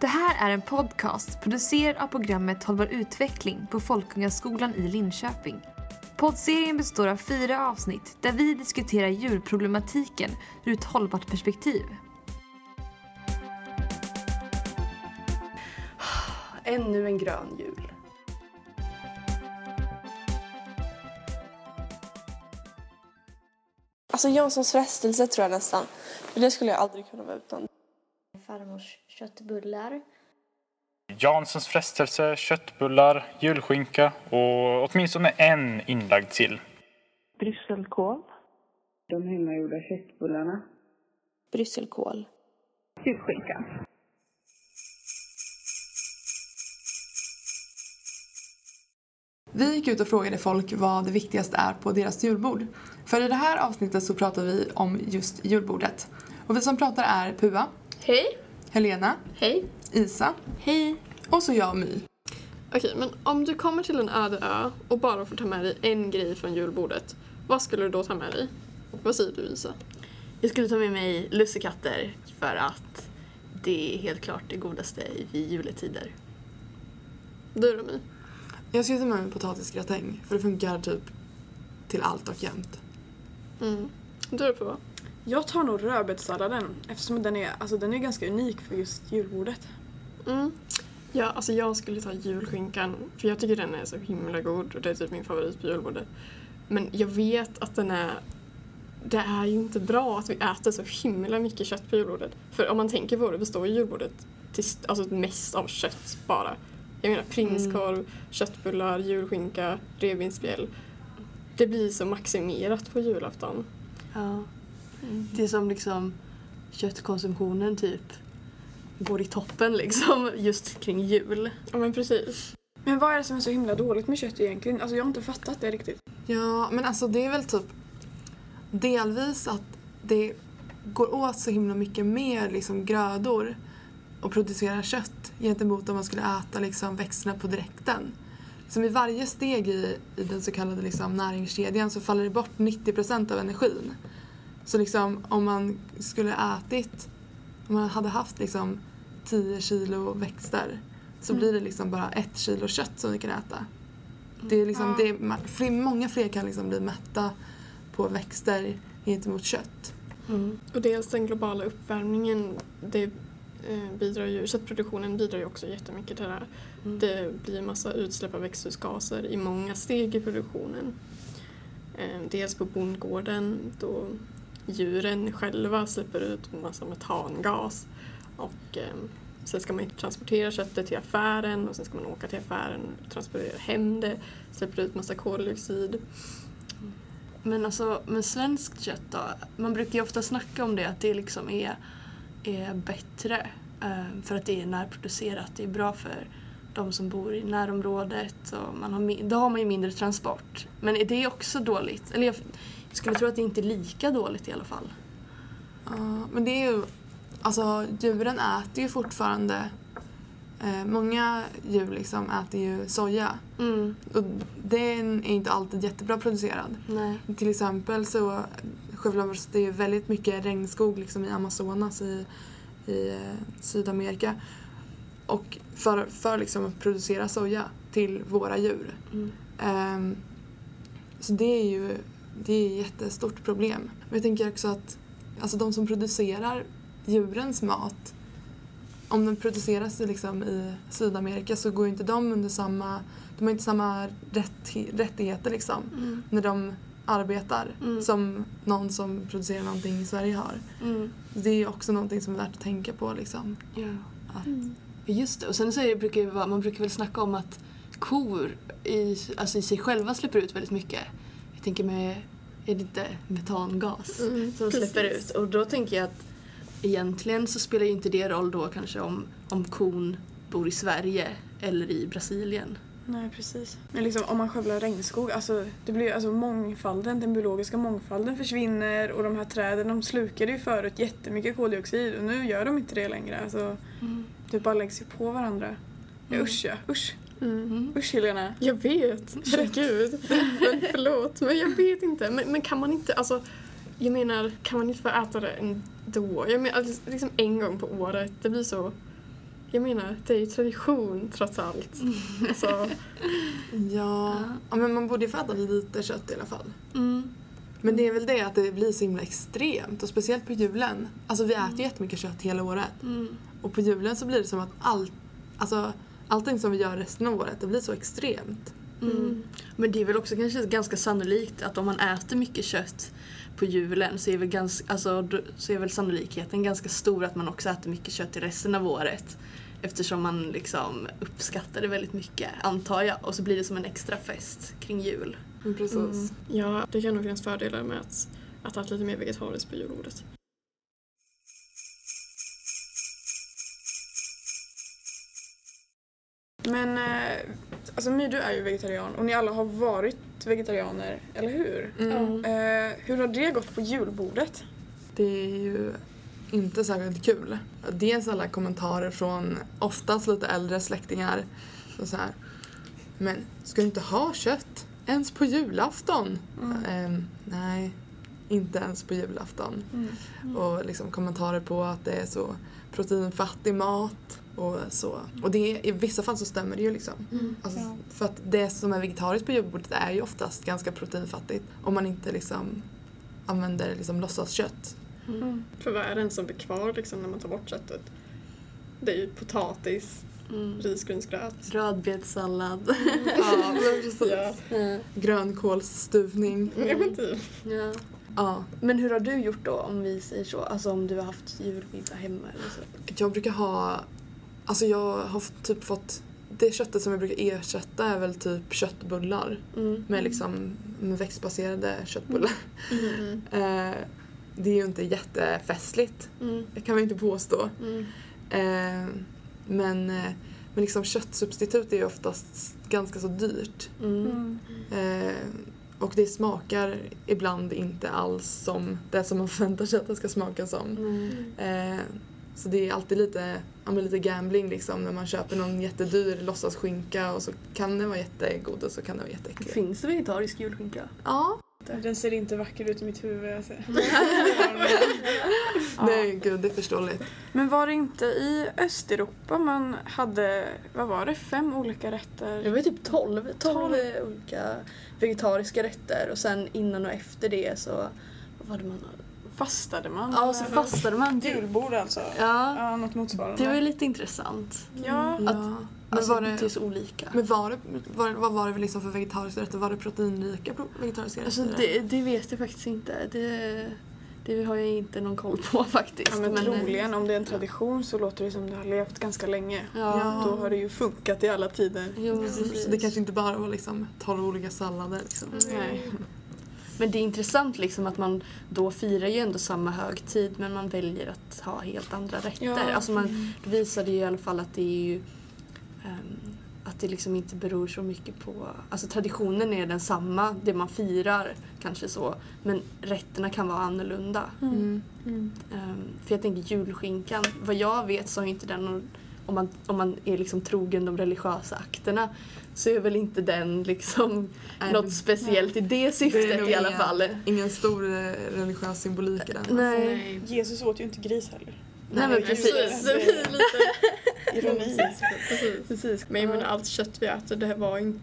Det här är en podcast producerad av programmet Hållbar utveckling på Folkungaskolan i Linköping. Poddserien består av fyra avsnitt där vi diskuterar djurproblematiken ur ett hållbart perspektiv. Ännu en grön jul. Alltså Janssons frestelse tror jag nästan. För det skulle jag aldrig kunna vara utan. Farmors köttbullar. Janssons frestelse, köttbullar, julskinka och åtminstone en inlagd sill. brysselkål, De hemmagjorda köttbullarna. Brysselkål. Julskinka. Vi gick ut och frågade folk vad det viktigaste är på deras julbord. För i det här avsnittet så pratar vi om just julbordet. Och vi som pratar är Pua, Hej. Helena, Hej. Isa Hej. och så jag My. Okej, men om du kommer till en öde ö och bara får ta med dig en grej från julbordet, vad skulle du då ta med dig? Vad säger du Isa? Jag skulle ta med mig lussekatter för att det är helt klart det godaste i juletider. Du då My? Jag skulle ta med mig potatisgratäng för det funkar typ till allt och jämt. Mm. Du då Pua? Jag tar nog rödbetssalladen eftersom den är, alltså, den är ganska unik för just julbordet. Mm. Ja, alltså jag skulle ta julskinkan för jag tycker den är så himla god och det är typ min favorit på julbordet. Men jag vet att den är det är ju inte bra att vi äter så himla mycket kött på julbordet. För om man tänker på det består ju julbordet till, alltså mest av kött bara. Jag menar prinskorv, köttbullar, julskinka, revbensspjäll. Det blir så maximerat på julafton. Ja. Det är som liksom köttkonsumtionen typ går i toppen liksom just kring jul. Ja men precis. Men vad är det som är så himla dåligt med kött egentligen? Alltså jag har inte fattat det riktigt. Ja, men alltså det är väl typ delvis att det går åt så himla mycket mer liksom grödor och producera kött gentemot om man skulle äta liksom växterna på direkten. Som i varje steg i, i den så kallade liksom näringskedjan så faller det bort 90% av energin. Så liksom om man skulle ätit, om man hade haft liksom 10 kilo växter så blir det liksom bara ett kilo kött som vi kan äta. Det är liksom, det är, fler, många fler kan liksom bli mätta på växter gentemot kött. Och dels den globala uppvärmningen, det eh, bidrar ju, köttproduktionen bidrar ju också jättemycket till det här. Det blir massa utsläpp av växthusgaser i många steg i produktionen. Eh, dels på bondgården då djuren själva släpper ut en massa metangas och eh, sen ska man transportera köttet till affären och sen ska man åka till affären och transportera hem det, släpper ut massa koldioxid. Men alltså med svenskt kött då, man brukar ju ofta snacka om det att det liksom är, är bättre eh, för att det är närproducerat. Det är bra för de som bor i närområdet och man har, då har man ju mindre transport. Men är det också dåligt? Eller jag, jag skulle tro att det inte är lika dåligt i alla fall. Ja, men det är ju, alltså djuren äter ju fortfarande, eh, många djur liksom äter ju soja. Mm, Och den är inte alltid jättebra producerad. nej. Till exempel så skövlas det ju väldigt mycket regnskog liksom i Amazonas i, i eh, Sydamerika. Och för, för liksom att producera soja till våra djur. Mm. Ehm, så det är ju det är ett jättestort problem. Men jag tänker också att alltså de som producerar djurens mat om den produceras i, liksom, i Sydamerika så går inte de under samma, de har inte samma rätt, rättigheter liksom Mm. när de arbetar Mm. som någon som producerar någonting i Sverige har. Mm. Det är ju också någonting som är värt att tänka på liksom. Ja. Att, Just det, och sen så är det, brukar det vara, man brukar väl snacka om att kor i, alltså i sig själva släpper ut väldigt mycket. Jag tänker med, är det inte metangas som precis. släpper ut? Och då tänker jag att egentligen så spelar ju inte det roll då kanske om, om kon bor i Sverige eller i Brasilien. Nej precis. Men liksom om man skövlar regnskog, alltså det blir alltså mångfalden, den biologiska mångfalden försvinner och de här träden de slukade ju förut jättemycket koldioxid och nu gör de inte det längre. Alltså, det bara läggs ju på varandra. Ja, usch ja, usch. Mm. Usch Helena. Jag vet, herregud. men förlåt, men jag vet inte. Men, men kan man inte, alltså jag menar, kan man inte få äta det ändå? Jag menar, alltså, liksom en gång på året, det blir så jag menar, det är ju tradition trots allt. Alltså, Ja. ja, men man borde ju få äta lite kött i alla fall. Mm. Men det är väl det att det blir så himla extremt och speciellt på julen. Alltså vi äter ju jättemycket kött hela året. Mm. Och på julen så blir det som att allt, alltså allting som vi gör resten av året, det blir så extremt. Mm. Men det är väl också kanske ganska sannolikt att om man äter mycket kött på julen så är, väl ganska, alltså, så är väl sannolikheten ganska stor att man också äter mycket kött i resten av året. Eftersom man liksom uppskattar det väldigt mycket, antar jag. Och så blir det som en extra fest kring jul. Men precis. mm, ja, det kan nog finnas fördelar med att, att äta lite mer vegetariskt på julbordet. Men eh, alltså My, du är ju vegetarian och ni alla har varit vegetarianer, eller hur? Mm. Eh, hur har det gått på julbordet? Det är ju inte särskilt kul. Dels alla kommentarer från oftast lite äldre släktingar. Och så här. Men ska du inte ha kött? Ens på julafton? Ehm, nej, inte ens på julafton. Och liksom kommentarer på att det är så proteinfattig mat och så. Och det, i vissa fall så stämmer det ju liksom. Alltså, För att det som är vegetariskt på julbordet är ju oftast ganska proteinfattigt om man inte liksom använder liksom låtsaskött. För vad är det ens som blir kvar liksom, när man tar bort köttet? Det är ju potatis, Mm. risgrynsgröt. Rödbetssallad. Ja, men precis. Ja, Ja. Grönkålsstuvning. ja men typ. Ja. Ja. Men hur har du gjort då om vi säger så? Alltså om du har haft julmiddag hemma eller så? Jag brukar ha, alltså jag har typ fått, det köttet som jag brukar ersätta är väl typ köttbullar. Mm. Med liksom med växtbaserade köttbullar. Mm. Eh, det är ju inte jättefestligt, Mm. det kan man inte påstå. Mm. Eh, men, eh, men liksom köttsubstitut är ju oftast ganska så dyrt. Mm. Eh, och det smakar ibland inte alls som det som man förväntar sig att det ska smaka som. Så det är alltid lite, ja, lite gambling liksom när man köper någon jättedyr låtsasskinka och så kan den vara jättegod och så kan den vara jätteäcklig. Finns det vegetarisk julskinka? Ja, Den ser inte vacker ut i mitt huvud. Alltså. nej gud det är förståeligt. Men var det inte i Östeuropa man hade, vad var det, fem olika rätter? Det var typ 12, 12 Tolv. olika vegetariska rätter och sen innan och efter det så vad var det man Fastade man? Ja, så fastade man. Det, Julbord alltså? ja, Ja, något motsvarande. det var ju lite intressant. Ja. Ja. Att- Men Alltså var det är det, så olika. men var det, var, vad var det liksom för vegetariska rätter? Var det proteinrika pro- vegetariska Alltså rätter? det, det vet jag faktiskt inte. Det, det har jag inte någon koll på faktiskt. Ja, men eh, troligen, om det är en tradition så låter det som det har levt ganska länge. Ja. Ja. Då har det ju funkat i alla tider. Jo. Så det kanske inte bara var liksom 12 olika sallader liksom. Nej. Men det är intressant liksom att man då firar ju ändå samma högtid men man väljer att ha helt andra rätter. Ja. Alltså man det visade ju i alla fall att det är ju ehm, att det liksom inte beror så mycket på, alltså traditionen är densamma, det man firar kanske så, men rätterna kan vara annorlunda. Mm. Ehm, för jag tänker julskinkan, vad jag vet så har inte den någon- om man, om man är liksom trogen de religiösa akterna så är väl inte den liksom Nej, något speciellt i det syftet nog i alla fall. Ingen stor eh, religiös symbolik i den. Nej. Jesus åt ju inte gris heller. Nej, men precis. Det lite Ironi. precis. precis. Men jag menar allt kött vi äter, det här var inte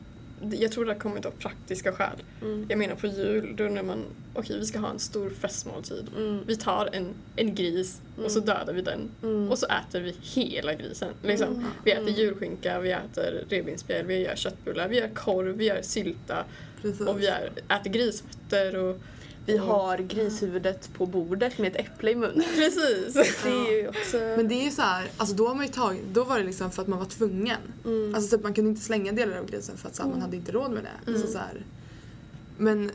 jag tror det har kommit av praktiska skäl. Mm. Jag menar på jul, då undrar man okej vi ska ha en stor festmåltid. Mm. Vi tar en, en gris och så dödar vi den Mm. och så äter vi hela grisen. Liksom. Mm. Vi äter Mm. julskinka, vi äter revbensspjäll, vi gör köttbullar, vi gör korv, vi gör sylta Precis. och vi gör, äter grisfötter och Vi har grishuvudet på bordet med ett äpple i munnen. precis. Det är ju också... Men det är ju så här, alltså då har man ju tagit, då var det liksom för att man var tvungen. Mm. Alltså typ, man kunde inte slänga delar av grisen för att så här, man hade inte råd med det. Mm. Så, så här. Men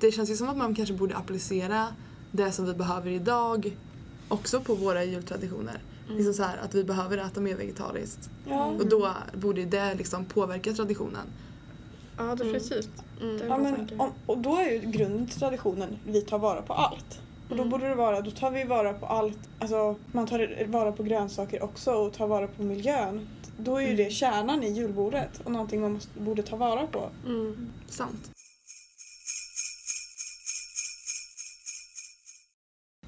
det känns ju som att man kanske borde applicera det som vi behöver idag också på våra jultraditioner. Mm. Liksom så här, att vi behöver äta mer vegetariskt. Ja. Och då borde det liksom påverka traditionen. Ja, definitivt. Mm. Det är Ja, men, om, och då är ju grunden till traditionen vi tar vara på allt. Och då Mm. borde det vara, då tar vi vara på allt, alltså man tar vara på grönsaker också och tar vara på miljön. Då är ju det kärnan i julbordet och någonting man måste, borde ta vara på. Mm. Sant.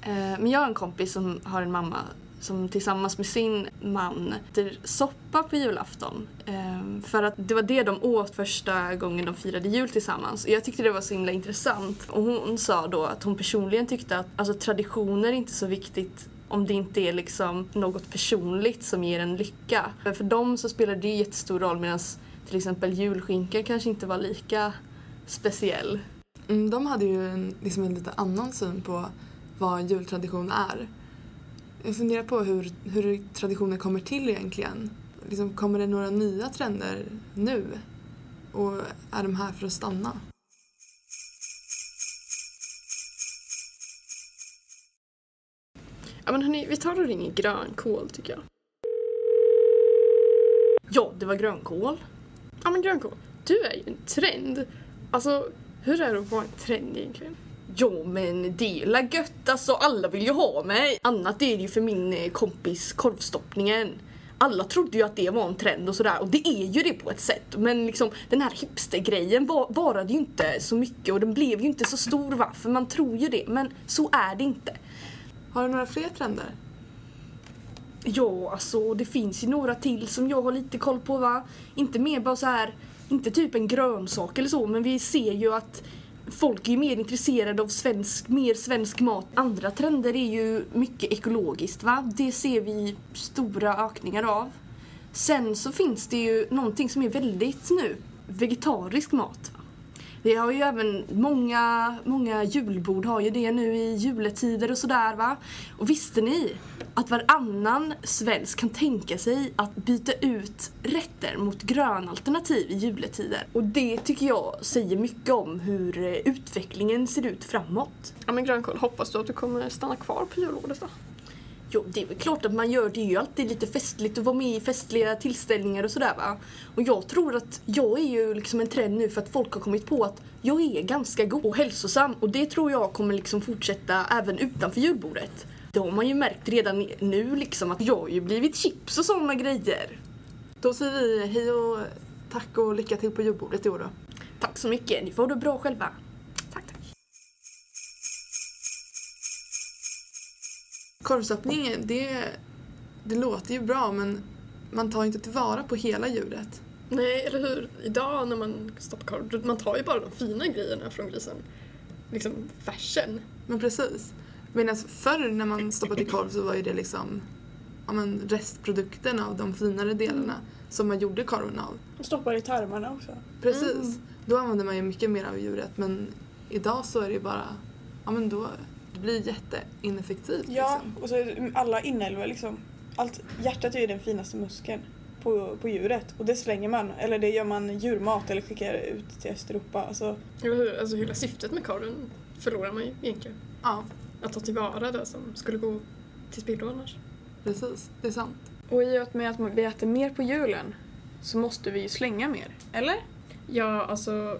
Eh, men jag har en kompis som har en mamma som tillsammans med sin man äter soppa på julafton. Ehm, för att det var det de åt första gången de firade jul tillsammans. Och jag tyckte det var så himla intressant. Och hon sa då att hon personligen tyckte att alltså, traditioner är inte så viktigt om det inte är liksom något personligt som ger en lycka. För, för dem så spelar det jättestor roll medan till exempel julskinka kanske inte var lika speciell. Mm, de hade ju en, liksom en lite annan syn på vad jultradition är. Jag funderar på hur, hur traditioner kommer till egentligen. Liksom, kommer det några nya trender nu? Och är de här för att stanna? Ja men hörni, vi tar och ringer grönkål tycker jag. Ja, det var grönkål. Ja men grönkål, du är ju en trend. Alltså, hur är det att vara en trend egentligen? Jo men det är la gött alltså, alla vill ju ha mig. Annat är det ju för min eh, kompis korvstoppningen. Alla trodde ju att det var en trend och sådär och det är ju det på ett sätt. Men liksom den här hipstergrejen var, varade ju inte så mycket och den blev ju inte så stor va? För man tror ju det men så är det inte. Har du några fler trender? Ja, alltså det finns ju några till som jag har lite koll på va. Inte mer bara så här, inte typ en grönsak eller så, men vi ser ju att folk är ju mer intresserade av svensk, mer svensk mat. Andra trender är ju mycket ekologiskt va. Det ser vi stora ökningar av. Sen så finns det ju någonting som är väldigt nu, vegetarisk mat. Vi har ju även många, många julbord har ju det nu i juletider och sådär va. Och visste ni att varannan svensk kan tänka sig att byta ut rätter mot grönalternativ i juletider. Och det tycker jag säger mycket om hur eh, utvecklingen ser ut framåt. Ja men grönkål, hoppas du att du kommer stanna kvar på julbordet då? Jo, det är väl klart att man gör. Det är ju alltid lite festligt att vara med i festliga tillställningar och sådär va. Och jag tror att jag är ju liksom en trend nu för att folk har kommit på att jag är ganska god och hälsosam och det tror jag kommer liksom fortsätta även utanför julbordet. Det har man ju märkt redan nu liksom att jag har ju blivit chips och sådana grejer. Då säger vi hej och tack och lycka till på julbordet i år då. Tack så mycket, ni får det bra själva. Tack, tack. Korvstoppning, det, det låter ju bra men man tar inte tillvara på hela djuret. Nej, eller hur? Idag när man stoppar korv, man tar ju bara de fina grejerna från grisen. Liksom färsen. Men precis. Medan förr när man stoppade i korv så var ju det liksom ja, men restprodukten av de finare delarna som man gjorde korven av. Och stoppar i tarmarna också. Precis. Mm. Då använde man ju mycket mer av djuret men idag så är det ju bara, ja men då, det blir jätteineffektivt Ja, liksom. och så är alla inälvor liksom. Allt, hjärtat är ju den finaste muskeln på, på djuret och det slänger man, eller det gör man djurmat eller skickar ut till Östeuropa. Alltså, Eller hur? Alltså hela syftet med korven förlorar man ju egentligen. Ja, Att ta tillvara det som skulle gå till spillo annars. precis. Det är sant. och i och med att vi äter mer på julen så måste vi ju slänga mer, eller? Ja, alltså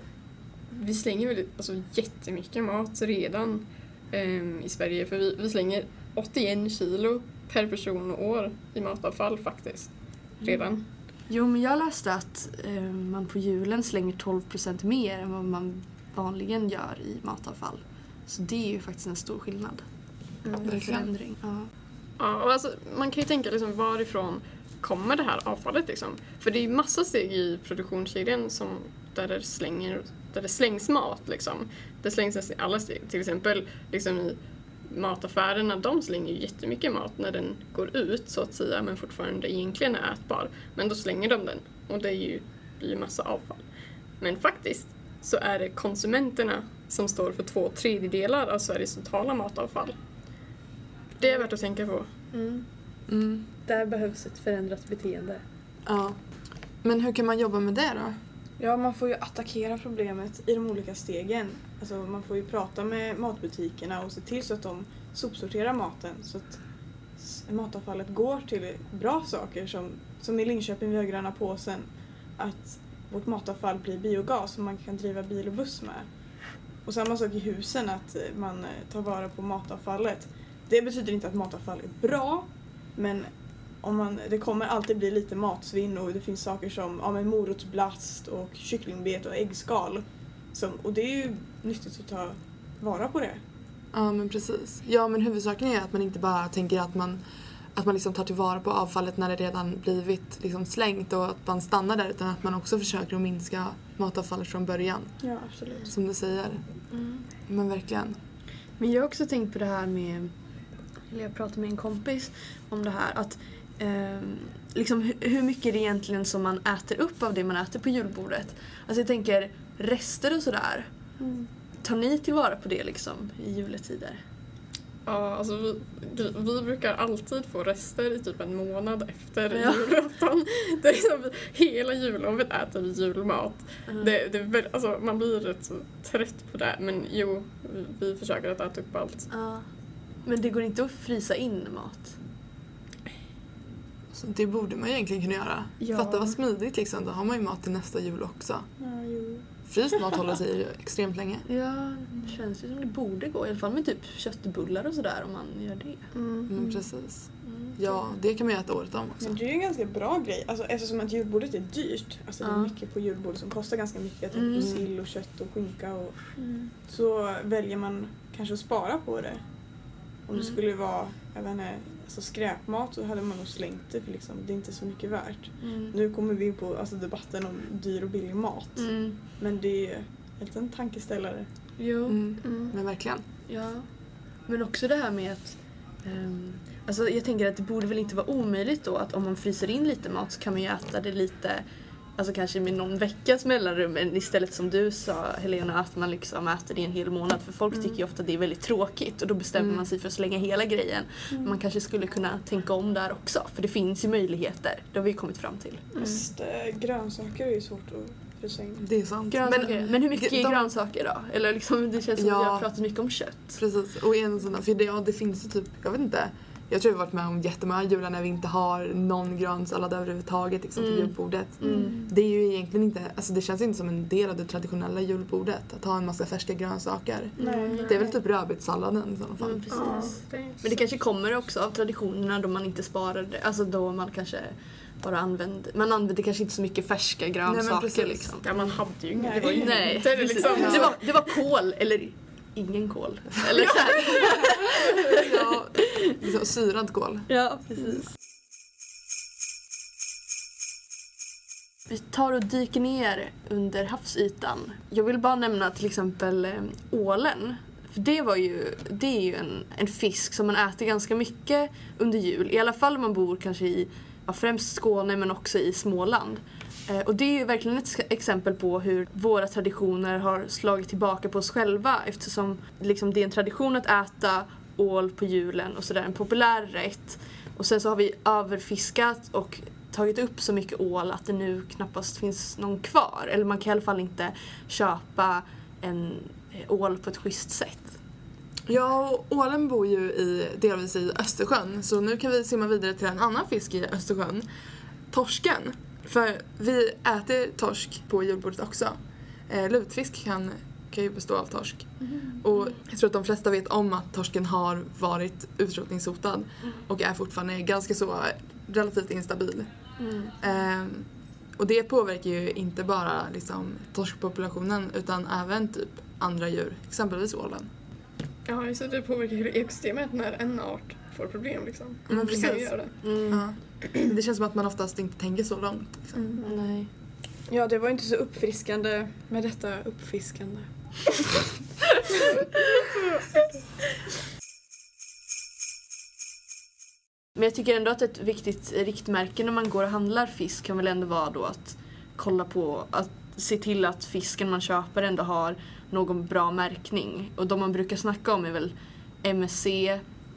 vi slänger väl alltså, jättemycket mat redan ehm, i Sverige för vi, vi slänger 81 kilo per person och år i matavfall faktiskt. Redan. Jo, men jag läste att eh, man på julen slänger 12% mer än vad man vanligen gör i matavfall. Så det är ju faktiskt en stor skillnad. En verkligen. förändring. Ja. Ja, och alltså, man kan ju tänka liksom, varifrån kommer det här avfallet liksom? För det är ju massa steg i produktionskedjan som, där, det slänger, där det slängs mat liksom. Det slängs alla. Till exempel liksom i mataffärerna, de slänger ju jättemycket mat när den går ut så att säga men fortfarande egentligen är ätbar. Men då slänger de den och det är ju, blir ju massa avfall. Men faktiskt så är det konsumenterna som står för två tredjedelar av Sveriges totala matavfall. Det är värt att tänka på. Mm. Där behövs ett förändrat beteende. Ja. Men hur kan man jobba med det då? Ja, man får ju attackera problemet i de olika stegen. Alltså, man får ju prata med matbutikerna och se till så att de sopsorterar maten så att matavfallet går till bra saker som, som i Linköping, vi har gröna påsen, att vårt matavfall blir biogas som man kan driva bil och buss med. Och samma sak i husen, att man eh, tar vara på matavfallet. Det betyder inte att matavfall är bra, men om man, det kommer alltid bli lite matsvinn och det finns saker som ja, men morotsblast och kycklingbet och äggskal. Som, och det är ju nyttigt att ta vara på det. Ja men precis. Ja men huvudsaken är att man inte bara tänker att man att man liksom tar tillvara på avfallet när det redan blivit liksom slängt och att man stannar där utan att man också försöker att minska matavfallet från början. Ja, absolut. Som du säger. Men verkligen. Men jag har också tänkt på det här med, eller jag pratade med en kompis om det här att ehm, liksom hu- hur mycket det egentligen som man äter upp av det man äter på julbordet. Alltså jag tänker rester och sådär. Tar ni tillvara på det liksom i juletider? Ja, alltså vi, vi, brukar alltid få rester i typ en månad efter Ja. julafton. Det är liksom, hela jullovet äter vi julmat. Det, det väl, alltså, man blir rätt så trött på det men jo, vi, vi försöker att äta upp allt. Ja. Men det går inte att frysa in mat? Så det borde man ju egentligen kunna göra. Ja. Fatta vad smidigt liksom. Då har man ju mat till nästa jul också. Ja, jo. Fryst mat håller sig ju extremt länge. Ja, det känns ju som det borde gå. I alla fall med typ köttbullar och sådär om man gör det. Men precis. Ja, det kan man ju äta året om också. Men det är ju en ganska bra grej alltså, eftersom att julbordet är dyrt. Alltså det är mycket på julbordet som kostar ganska mycket. Tänker Mm. på sill och kött och skinka och så väljer man kanske att spara på det. Om det Mm. skulle vara jag vet inte, alltså skräpmat så hade man nog slängt det för liksom, det är inte så mycket värt. Mm. Nu kommer vi in på alltså, debatten om dyr och billig mat. Mm. Men det är en liten tankeställare. Jo. Mm. Men verkligen. Ja. Men också det här med att ehm, Alltså jag tänker att det borde väl inte vara omöjligt då att om man fryser in lite mat så kan man ju äta det lite Alltså kanske med någon veckas mellanrum men istället som du sa Helena att man liksom äter det i en hel månad för folk tycker ju ofta att det är väldigt tråkigt och då bestämmer Mm. man sig för att slänga hela grejen. Man kanske skulle kunna tänka om där också för det finns ju möjligheter. Det har vi ju kommit fram till. Fast äh, grönsaker är ju svårt att in. Det är sant. Grönsaker. Men, hur mycket är de- grönsaker då? Eller liksom, det känns som Ja. att vi har pratat mycket om kött. Precis, och en sån för det, ja, det finns ju typ, jag vet inte. Jag tror jag har varit med om jättemånga jular när vi inte har någon grönsallad överhuvudtaget liksom, på Mm. julbordet. Mm. Det är ju egentligen inte, alltså det känns inte som en del av det traditionella julbordet att ha en massa färska grönsaker. Nej. Det är väl typ rödbetssalladen i sådana fall. Mm, precis. är Men det kanske kommer också av traditionerna då man inte sparar det. Alltså då man kanske bara använder, man använder kanske inte så mycket färska grönsaker precis. liksom. Ja, man hade ju inget. Nej. Det var ju Nej, inte det precis. liksom. det, var, det var kol eller ingen kol. Eller så här. Ja, liksom, syrad kål. Ja, precis. Vi tar och dyker ner under havsytan. Jag vill bara nämna till exempel eh, ålen. För det, var ju, det är ju en, en fisk som man äter ganska mycket under jul. I alla fall om man bor kanske i ja, främst Skåne men också i Småland. Eh, och det är ju verkligen ett exempel på hur våra traditioner har slagit tillbaka på oss själva eftersom liksom, det är en tradition att äta ål på julen och sådär, en populär rätt. Och sen så har vi överfiskat och tagit upp så mycket ål att det nu knappast finns någon kvar. Eller man kan i alla fall inte köpa en eh, ål på ett schysst sätt. Ja, och ålen bor ju i, delvis i Östersjön så nu kan vi simma vidare till en annan fisk i Östersjön. Torsken. För vi äter torsk på julbordet också. Eh, lutfisk kan, kan ju bestå av torsk. Och jag tror att de flesta vet om att torsken har varit utrotningshotad och är fortfarande ganska så relativt instabil. Ehm, och det påverkar ju inte bara liksom, torskpopulationen utan även typ andra djur, exempelvis ålen. Ja, så det påverkar ju ekosystemet när en art får problem liksom. Men Det kan ju precis. göra det. Ja. Det känns som att man oftast inte tänker så långt. Liksom. Nej. Ja, det var inte så uppfriskande med detta uppfiskande. Men jag tycker ändå att ett viktigt riktmärke när man går och handlar fisk kan väl ändå vara då att kolla på, att se till att fisken man köper ändå har någon bra märkning. Och de man brukar snacka om är väl MSC,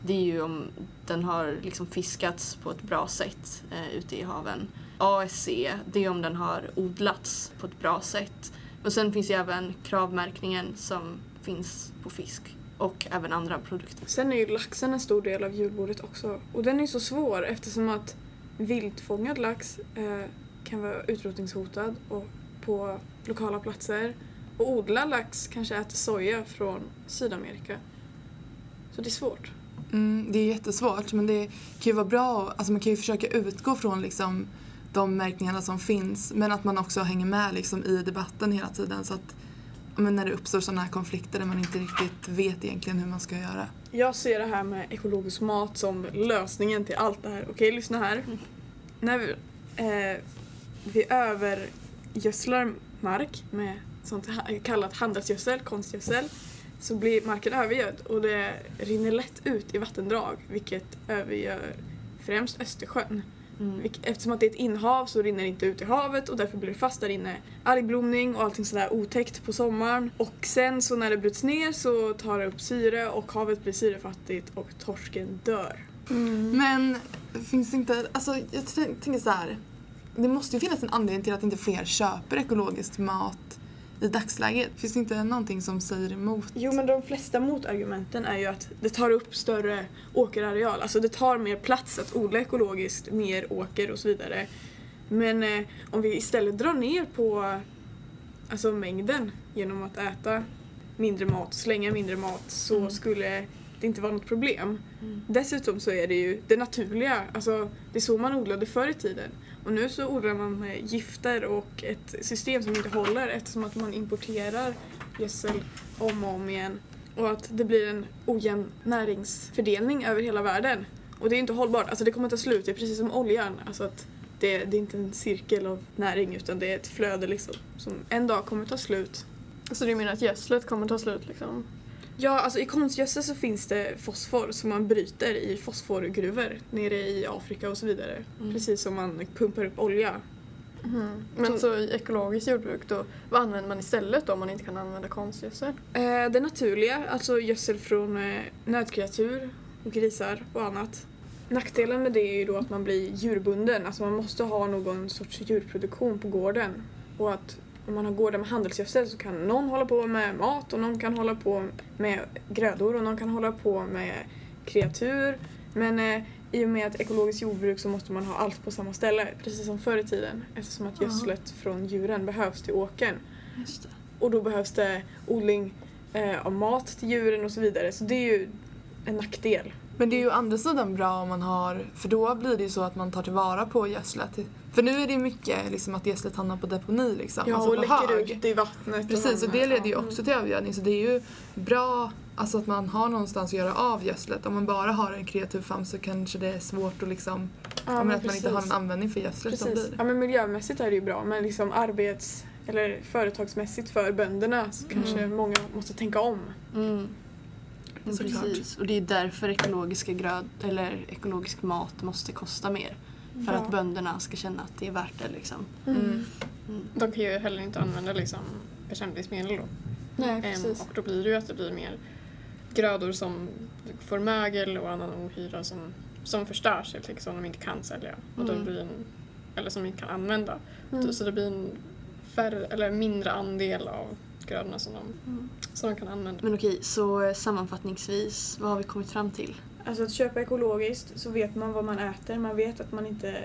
det är ju om den har liksom fiskats på ett bra sätt eh, ute i haven. ASC, det är om den har odlats på ett bra sätt. Och sen finns ju även kravmärkningen som finns på fisk och även andra produkter. Sen är ju laxen en stor del av julbordet också. Och den är så svår eftersom att viltfångad lax eh, kan vara utrotningshotad och på lokala platser. Och odlad lax kanske äter soja från Sydamerika. Så det är svårt. Mm, det är jättesvårt men det kan ju vara bra, alltså man kan ju försöka utgå från liksom de märkningarna som finns men att man också hänger med liksom i debatten hela tiden så att men när det uppstår sådana här konflikter där man inte riktigt vet egentligen hur man ska göra. Jag ser det här med ekologisk mat som lösningen till allt det här. Okej, lyssna här. När vi, eh, vi övergödslar mark med sånt kallat handelsgödsel, konstgödsel, så blir marken övergödd och det rinner lätt ut i vattendrag vilket övergör främst Östersjön. Vilk- Eftersom att det är ett inhav så rinner det inte ut i havet och därför blir det fast där inne. Algblomning och allting sådär otäckt på sommaren. Och sen så när det bryts ner så tar det upp syre och havet blir syrefattigt och torsken dör. Men finns det inte, alltså jag tänker så här. Det måste ju finnas en anledning till att inte fler köper ekologisk mat i dagsläget. Finns det inte någonting som säger emot? Jo men de flesta motargumenten är ju att det tar upp större åkerareal. Alltså det tar mer plats att odla ekologiskt, mer åker och så vidare. Men eh, om vi istället drar ner på alltså, mängden genom att äta mindre mat, slänga mindre mat så skulle det inte vara något problem. Dessutom så är det ju det naturliga, alltså det är så man odlade förr i tiden. Och nu så odlar man med gifter och ett system som inte håller eftersom att man importerar gödsel om och om igen. Och att det blir en ojämn näringsfördelning över hela världen. Och det är inte hållbart, alltså det kommer ta slut, det är precis som oljan. Alltså att det, det är inte en cirkel av näring utan det är ett flöde liksom som en dag kommer ta slut. Så du menar att gödslet kommer ta slut liksom? Ja, alltså i konstgödsel så finns det fosfor som man bryter i fosforgruvor nere i Afrika och så vidare. Precis som man pumpar upp olja. Men så i ekologiskt jordbruk då, vad använder man istället då om man inte kan använda konstgödsel? Eh, det naturliga, alltså gödsel från eh, nötkreatur och grisar och annat. Nackdelen med det är ju då att man blir djurbunden, alltså man måste ha någon sorts djurproduktion på gården. Och att om man har gårdar med handelsgödsel så kan någon hålla på med mat och någon kan hålla på med grödor och någon kan hålla på med kreatur. Men eh, i och med att ekologiskt jordbruk så måste man ha allt på samma ställe, precis som förr i tiden. Eftersom att gödslet från djuren behövs till åkern. Och då behövs det odling eh, av mat till djuren och så vidare. Så det är ju en nackdel. Men det är ju å andra sidan bra om man har, för då blir det ju så att man tar tillvara på gödslet. För nu är det ju mycket liksom att gödslet hamnar på deponi liksom, Ja, alltså och läcker hög. ut i vattnet. Precis, och det annat. leder ju också till övergödning så det är ju bra alltså att man har någonstans att göra av gödslet. Om man bara har en kreaturfarm så kanske det är svårt att liksom, ja, men men att man inte har någon användning för gödslet som Precis. blir. Ja, men miljömässigt är det ju bra men liksom arbets eller företagsmässigt för bönderna så kanske många måste tänka om. Mm. Men Såklart. precis, och det är därför ekologiska gröd eller ekologisk mat måste kosta mer. För Ja. att bönderna ska känna att det är värt det liksom. Mm. De kan ju heller inte använda liksom bekämpningsmedel då. Nej, Ehm, precis. och då blir det ju att det blir mer grödor som får mögel och annan ohyra som, som förstörs helt enkelt som de inte kan sälja. Och då Mm. blir en, eller som de inte kan använda. Mm. Så det blir en färre, eller mindre andel av grödorna som de, Mm. som de kan använda. Men okej, så eh, sammanfattningsvis, vad har vi kommit fram till? Alltså att köpa ekologiskt så vet man vad man äter. Man vet att man inte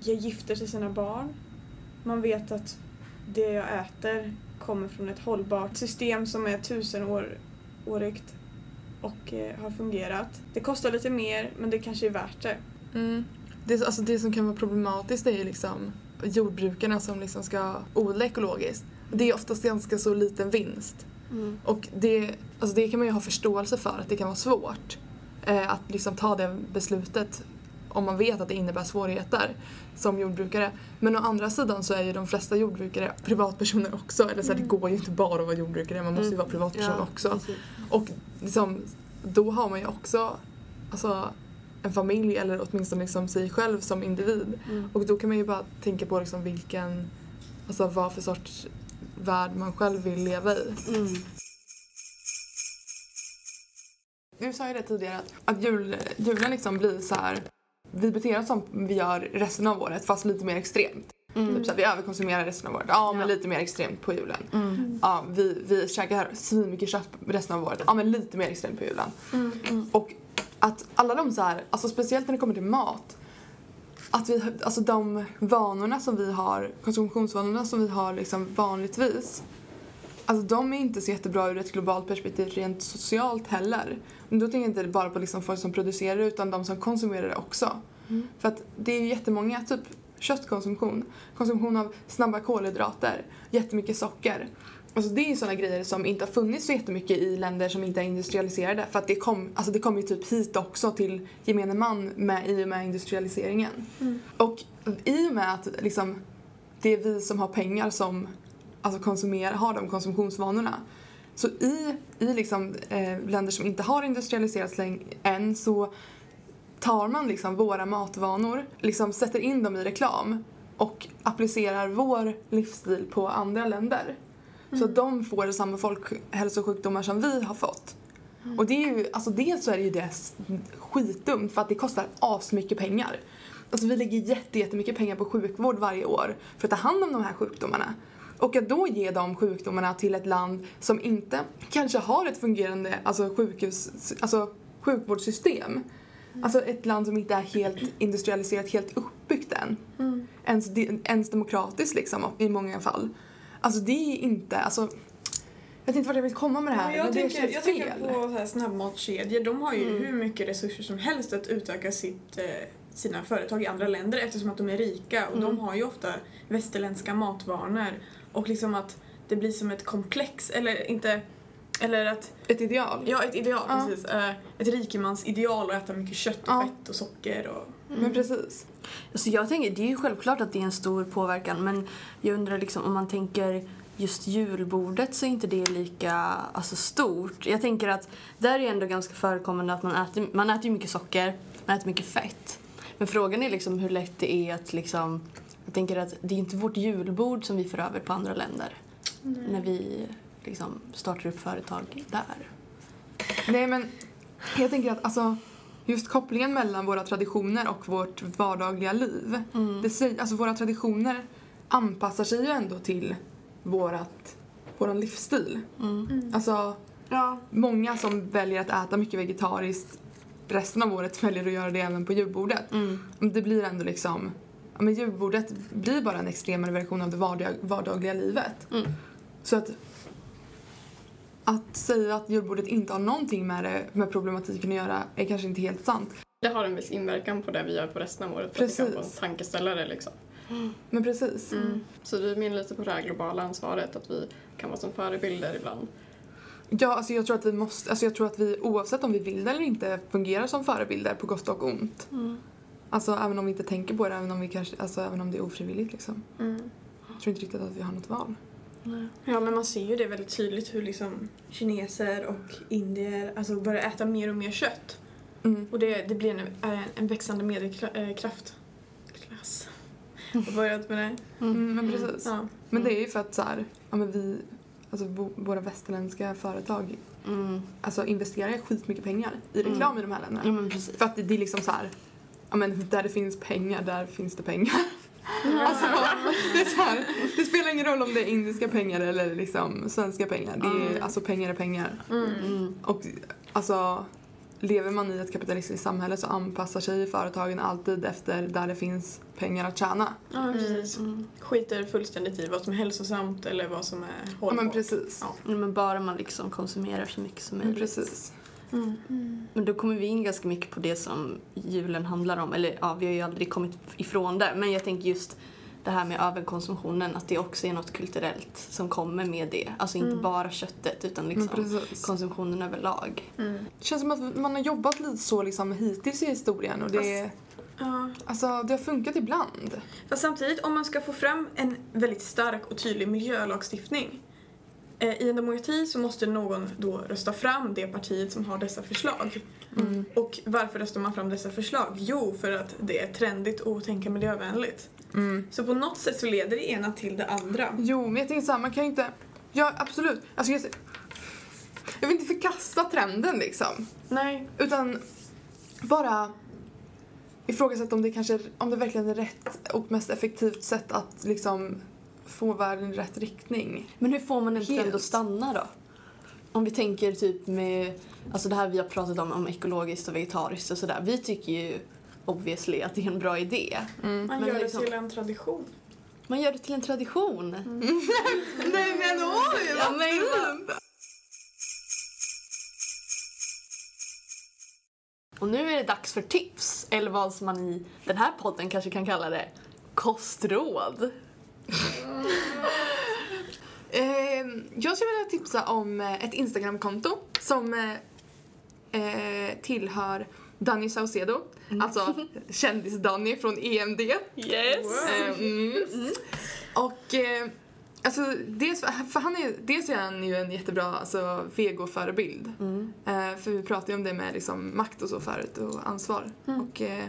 ger gifter till sina barn. Man vet att det jag äter kommer från ett hållbart system som är tusenårigt och eh, har fungerat. Det kostar lite mer men det kanske är värt det. Mm. Det, alltså det som kan vara problematiskt är ju liksom jordbrukarna som liksom ska odla ekologiskt. Det är oftast ganska så liten vinst. Mm. Och det, alltså det kan man ju ha förståelse för att det kan vara svårt eh, att liksom ta det beslutet om man vet att det innebär svårigheter som jordbrukare. Men å andra sidan så är ju de flesta jordbrukare privatpersoner också. Eller så här, det går ju inte bara att vara jordbrukare, man måste ju vara privatperson Ja, också. precis. Och liksom, då har man ju också alltså, en familj eller åtminstone liksom sig själv som individ. Mm. Och då kan man ju bara tänka på liksom vilken, alltså vad för sorts värld man själv vill leva i. Mm. Du sa ju det tidigare att, att jul, julen liksom blir så här. Vi beter oss som vi gör resten av året fast lite mer extremt. Typ så här, vi överkonsumerar resten av året. Ja, men Ja. lite mer extremt på julen. Mm. Ja, vi, vi käkar svinmycket kött resten av året. Ja, men lite mer extremt på julen. Och att alla de så här, alltså speciellt när det kommer till mat. Att vi, alltså de vanorna som vi har, konsumtionsvanorna som vi har liksom vanligtvis. Alltså de är inte så jättebra ur ett globalt perspektiv rent socialt heller. Men då tänker jag inte bara på liksom folk som producerar utan de som konsumerar det också. För att det är ju jättemånga, typ köttkonsumtion, konsumtion av snabba kolhydrater, jättemycket socker. Alltså det är sådana grejer som inte har funnits så jättemycket i länder som inte är industrialiserade för att det kom, alltså det kom ju typ hit också till gemene man med, i och med industrialiseringen. Och i och med att liksom, det är vi som har pengar som alltså konsumerar, har de konsumtionsvanorna så i, i liksom, eh, länder som inte har industrialiserats än så tar man liksom våra matvanor, liksom sätter in dem i reklam och applicerar vår livsstil på andra länder. Så att de får samma folkhälsosjukdomar som vi har fått. Och det är ju, alltså dels så är det ju det skitdumt för att det kostar asmycket pengar. Alltså vi lägger jätte, jättemycket pengar på sjukvård varje år för att ta hand om de här sjukdomarna. Och att då ge de sjukdomarna till ett land som inte kanske har ett fungerande alltså sjukhus, alltså sjukvårdssystem. Alltså ett land som inte är helt industrialiserat, helt uppbyggt än. Ens, de- ens demokratiskt liksom i många fall. Alltså det är inte, alltså jag vet inte vart jag vill komma med det här Men jag det jag tänker på så här snabbmatskedjor, de har ju Mm. hur mycket resurser som helst att utöka sitt, eh, sina företag i andra länder eftersom att de är rika och de Mm. har ju ofta västerländska matvanor och liksom att det blir som ett komplex, eller inte, eller att Ett ideal. Ja, ett ideal, Ja. precis. Eh, ett rikemansideal att äta mycket kött och Ja. fett och socker och... Men precis. Alltså jag tänker, det är ju självklart att det är en stor påverkan men jag undrar liksom om man tänker just julbordet så är inte det lika alltså, stort. Jag tänker att där är ändå ganska förekommande att man äter, man äter ju mycket socker, man äter mycket fett. Men frågan är liksom hur lätt det är att liksom, jag tänker att det är inte vårt julbord som vi för över på andra länder. När vi liksom startar upp företag där. Nej men jag tänker att alltså just kopplingen mellan våra traditioner och vårt vardagliga liv. Det säger, alltså våra traditioner anpassar sig ju ändå till vårat, våran livsstil. Alltså Ja. många som väljer att äta mycket vegetariskt resten av året väljer att göra det även på julbordet. Det blir ändå liksom, ja men julbordet blir bara en extremare version av det vardag, vardagliga livet. Så att att säga att julbordet inte har någonting med, det, med problematiken att göra är kanske inte helt sant. Det har en viss inverkan på det vi gör på resten av året för att det kan få en Precis. tankeställare liksom. Men precis. Så vi menar lite på det här globala ansvaret, att vi kan vara som förebilder ibland. Ja, alltså jag tror att vi måste, alltså jag tror att vi oavsett om vi vill det eller inte fungerar som förebilder på gott och ont. Alltså även om vi inte tänker på det, även om, vi kanske, alltså, även om det är ofrivilligt liksom. Jag tror inte riktigt att vi har något val. Ja, men man ser ju det väldigt tydligt hur liksom kineser och indier alltså börjar äta mer och mer kött. Mm. Och det, det blir en, en, en växande medelkraft. Klass. Vad börjat med det? Mm, men precis. Ja. Men det är ju för att så här, ja men vi, alltså våra västerländska företag Mm. alltså investerar skitmycket pengar i reklam i de här länderna. Ja men precis. För att det, det är liksom så här, ja men där det finns pengar, där finns det pengar. Alltså, det, är så här, det spelar ingen roll om det är indiska pengar eller liksom svenska pengar. Det är, Alltså pengar är pengar. Mm. Och alltså, lever man i ett kapitalistiskt samhälle så anpassar sig företagen alltid efter där det finns pengar att tjäna. Ja, precis. Skiter fullständigt i vad som är hälsosamt eller vad som är Ja hållbart. men precis. Ja. Ja, men bara man liksom konsumerar så mycket som Men precis. Men då kommer vi in ganska mycket på det som julen handlar om. Eller ja, vi har ju aldrig kommit ifrån det. Men jag tänker just det här med överkonsumtionen, att det också är något kulturellt som kommer med det. Alltså inte bara köttet utan liksom konsumtionen överlag. Mm. Det känns som att man har jobbat lite så liksom hittills i historien och det, Ja. alltså, det har funkat ibland. Fast samtidigt, om man ska få fram en väldigt stark och tydlig miljölagstiftning i en demokrati så måste någon då rösta fram det partiet som har dessa förslag. Och varför röstar man fram dessa förslag? Jo, för att det är trendigt att tänka miljövänligt. Så på något sätt så leder det ena till det andra. Jo, men jag tänker såhär, man kan ju inte... Ja, absolut. Alltså, jag, jag vill inte förkasta trenden liksom. Nej. Utan bara ifrågasätta om det kanske, om det verkligen är rätt och mest effektivt sätt att liksom få världen i rätt riktning. Men hur får man en Helt. trend att stanna då? Om vi tänker typ med, alltså det här vi har pratat om, om ekologiskt och vegetariskt och sådär. Vi tycker ju obviously att det är en bra idé. Man Men gör liksom- det till en tradition. Man gör det till en tradition. Nej men oj, Ja, men fint! Och nu är det dags för tips, eller vad som man i den här podden kanske kan kalla det, kostråd. Eh, jag skulle vilja tipsa om eh, ett Instagramkonto som eh, eh, tillhör Danny Saucedo, alltså kändis-Danny från EMD. Yes! Eh, mm. Och alltså, dels, för han är, dels är han ju en jättebra alltså, vego-förebild. Eh, för vi pratade ju om det med liksom, makt och så förut och ansvar. Och, eh,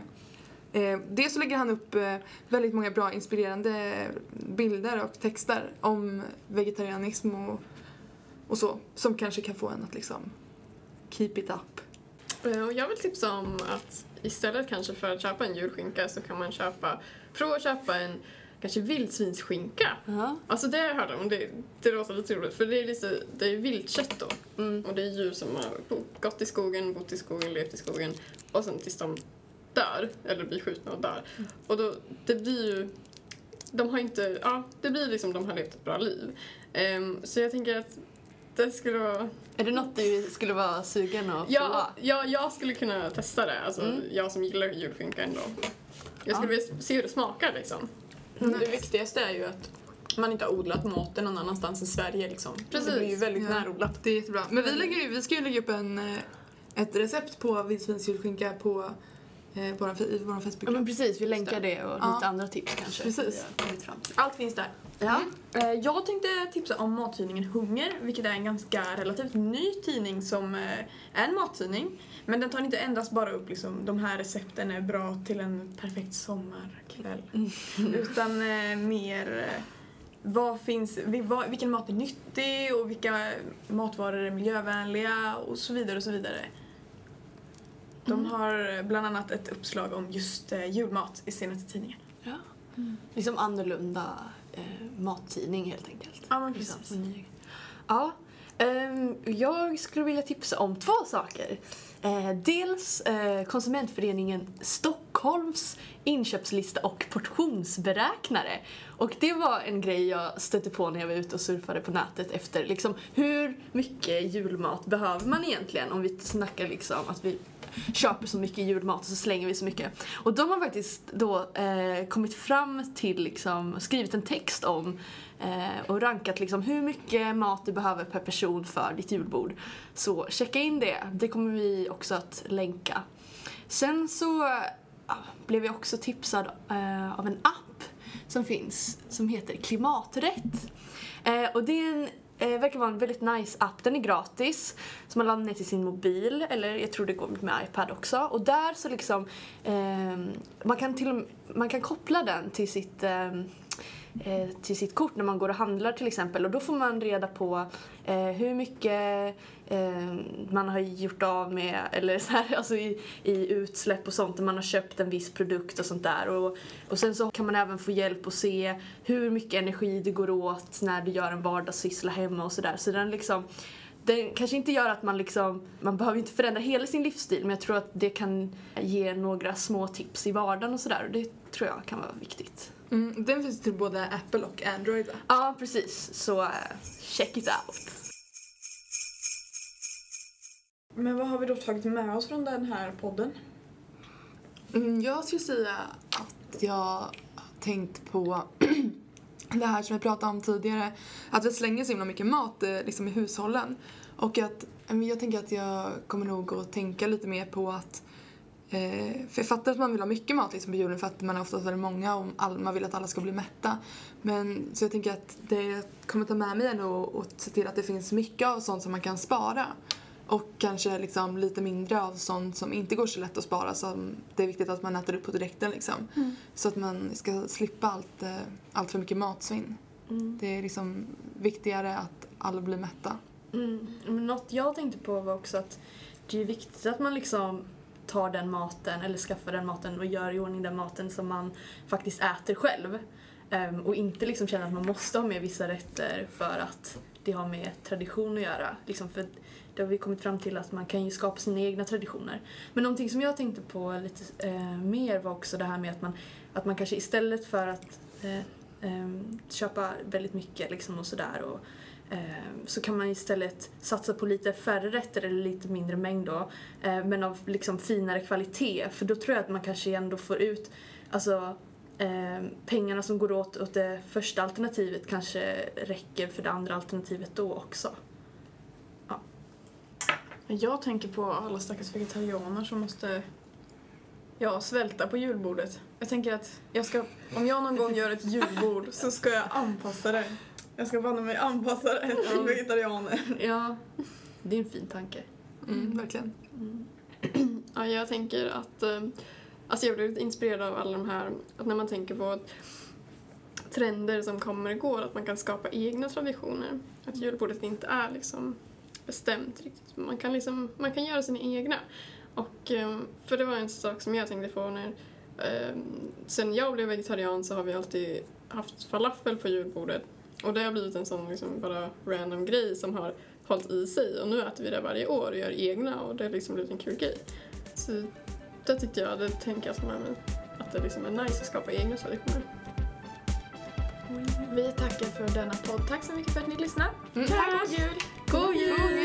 eh, dels så lägger han upp eh, väldigt många bra inspirerande bilder och texter om vegetarianism och, och så. Som kanske kan få en att liksom keep it up. Eh, Och jag vill tipsa om att istället kanske för att köpa en julskinka så kan man köpa, prova att köpa en kanske vildsvinsskinka. Ja. Alltså det har jag hört om, det, det låter lite roligt för det är, lite, det är viltkött då. Mm. Och det är djur som har gått i skogen, bott i skogen, levt i skogen och sen tills de dör, eller blir skjutna och dör. Och då, det blir ju, de har inte, ja, det blir liksom de har levt ett bra liv. Ehm, så jag tänker att det skulle vara Är det något du skulle vara sugen att Ja, prova? ja, jag skulle kunna testa det. Alltså, Mm. Jag som gillar julskinka ändå. Jag skulle vilja se hur det smakar liksom. Det viktigaste är ju att man inte har odlat maten någon annanstans i Sverige liksom. Precis. Det blir ju väldigt Ja. närodlat. Det är jättebra. Men vi, lägger, ju- vi ska ju lägga upp en, eh, ett recept på vildsvinsjulskinka på eh, i vår Ja Facebookgrupp. men precis, vi länkar det och Ja. lite andra tips kanske. Precis. Allt finns där. Ja. Eh, Jag tänkte tipsa om mattidningen Hunger, vilket är en ganska relativt ny tidning som eh, är en mattidning. Men den tar inte endast bara upp liksom, de här recepten är bra till en perfekt sommarkväll. Utan eh, mer vad finns, vilken mat är nyttig och vilka matvaror är miljövänliga och så vidare och så vidare. De har bland annat ett uppslag om just eh, julmat i senaste tidningen. Ja. Liksom annorlunda eh, mattidning helt enkelt. Ja, men Liksom, precis. Ja. ehm, jag skulle vilja tipsa om två saker. Eh, dels eh, konsumentföreningen Stockholms inköpslista och portionsberäknare. Och det var en grej jag stötte på när jag var ute och surfade på nätet efter liksom hur mycket julmat behöver man egentligen om vi snackar liksom att vi köper så mycket julmat och så slänger vi så mycket. Och de har faktiskt då eh, kommit fram till liksom, skrivit en text om eh, och rankat liksom hur mycket mat du behöver per person för ditt julbord. Så checka in det, det kommer vi också att länka. Sen så blev jag också tipsad eh, av en app som finns som heter Klimaträtt. Eh, och det är en Eh, verkar vara en väldigt nice app. Den är gratis. Som man laddar ner till sin mobil. Eller jag tror det går med iPad också. Och där så liksom... eh, man, kan till, och med- man kan koppla den till sitt... eh, eh, till sitt kort när man går och handlar till exempel. Och då får man reda på eh, hur mycket eh, man har gjort av med eller så här, alltså i, i utsläpp och sånt när man har köpt en viss produkt och sånt där. Och, och sen så kan man även få hjälp att se hur mycket energi det går åt när du gör en vardagssyssla hemma och sådär så den liksom den kanske inte gör att man liksom, man behöver inte förändra hela sin livsstil men jag tror att det kan ge några små tips i vardagen och sådär och det tror jag kan vara viktigt. Mm, den finns till både Apple och Android va? Ja, precis. Så eh, check it out. Men vad har vi då tagit med oss från den här podden? Mm, jag skulle säga att jag har tänkt på det här som jag pratade om tidigare. Att vi slänger så himla mycket mat eh, liksom, i hushållen. Och att eh, jag tänker att jag kommer nog att tänka lite mer på att Eh, för jag fattar att man vill ha mycket mat liksom, på julen för att man är oftast väldigt många och all, man vill att alla ska bli mätta. Men så jag tänker att det jag kommer ta med mig är nog att se till att det finns mycket av sånt som man kan spara. Och kanske liksom lite mindre av sånt som inte går så lätt att spara som det är viktigt att man äter upp på direkten liksom. Så att man ska slippa allt, eh, allt för mycket matsvinn. Det är liksom viktigare att alla blir mätta. Mm. Men något jag tänkte på var också att det är viktigt att man liksom tar den maten eller skaffar den maten och gör i ordning den maten som man faktiskt äter själv. Um, och inte liksom känna att man måste ha med vissa rätter för att det har med tradition att göra. Liksom för det har vi kommit fram till att man kan ju skapa sina egna traditioner. Men någonting som jag tänkte på lite eh, mer var också det här med att man, att man kanske istället för att eh, ehm, köpa väldigt mycket liksom och sådär och Ehm, så kan man istället satsa på lite färre rätter eller lite mindre mängd då. Eh, men av liksom finare kvalitet. För då tror jag att man kanske ändå får ut, alltså ehm, pengarna som går åt åt det första alternativet kanske räcker för det andra alternativet då också. Ja. Jag tänker på alla stackars vegetarianer som måste ja, svälta på julbordet. Jag tänker att jag ska, om jag någon gång gör ett julbord så ska jag anpassa det. Jag ska banne mig anpassa det till vegetarianer. Ja, det är en fin tanke. Mm, verkligen. Ja, jag tänker att... eh, Alltså jag blev lite inspirerad av alla de här, att när man tänker på trender som kommer och går, att man kan skapa egna traditioner. Att julbordet inte är liksom bestämt riktigt. Man kan, liksom, man kan göra sina egna. Och, eh, för det var en sak som jag tänkte på när... Eh, sen jag blev vegetarian så har vi alltid haft falafel på julbordet. Och det har blivit en sån liksom bara random grej som har hållit i sig. Och nu äter vi det varje år och gör egna och det har liksom blivit en kul grej. Så det tyckte jag, det tänker jag som är med, att det liksom är nice att skapa egna traditioner. Vi tackar för denna podd. Tack så mycket för att ni lyssnade. Mm. Tack! God jul!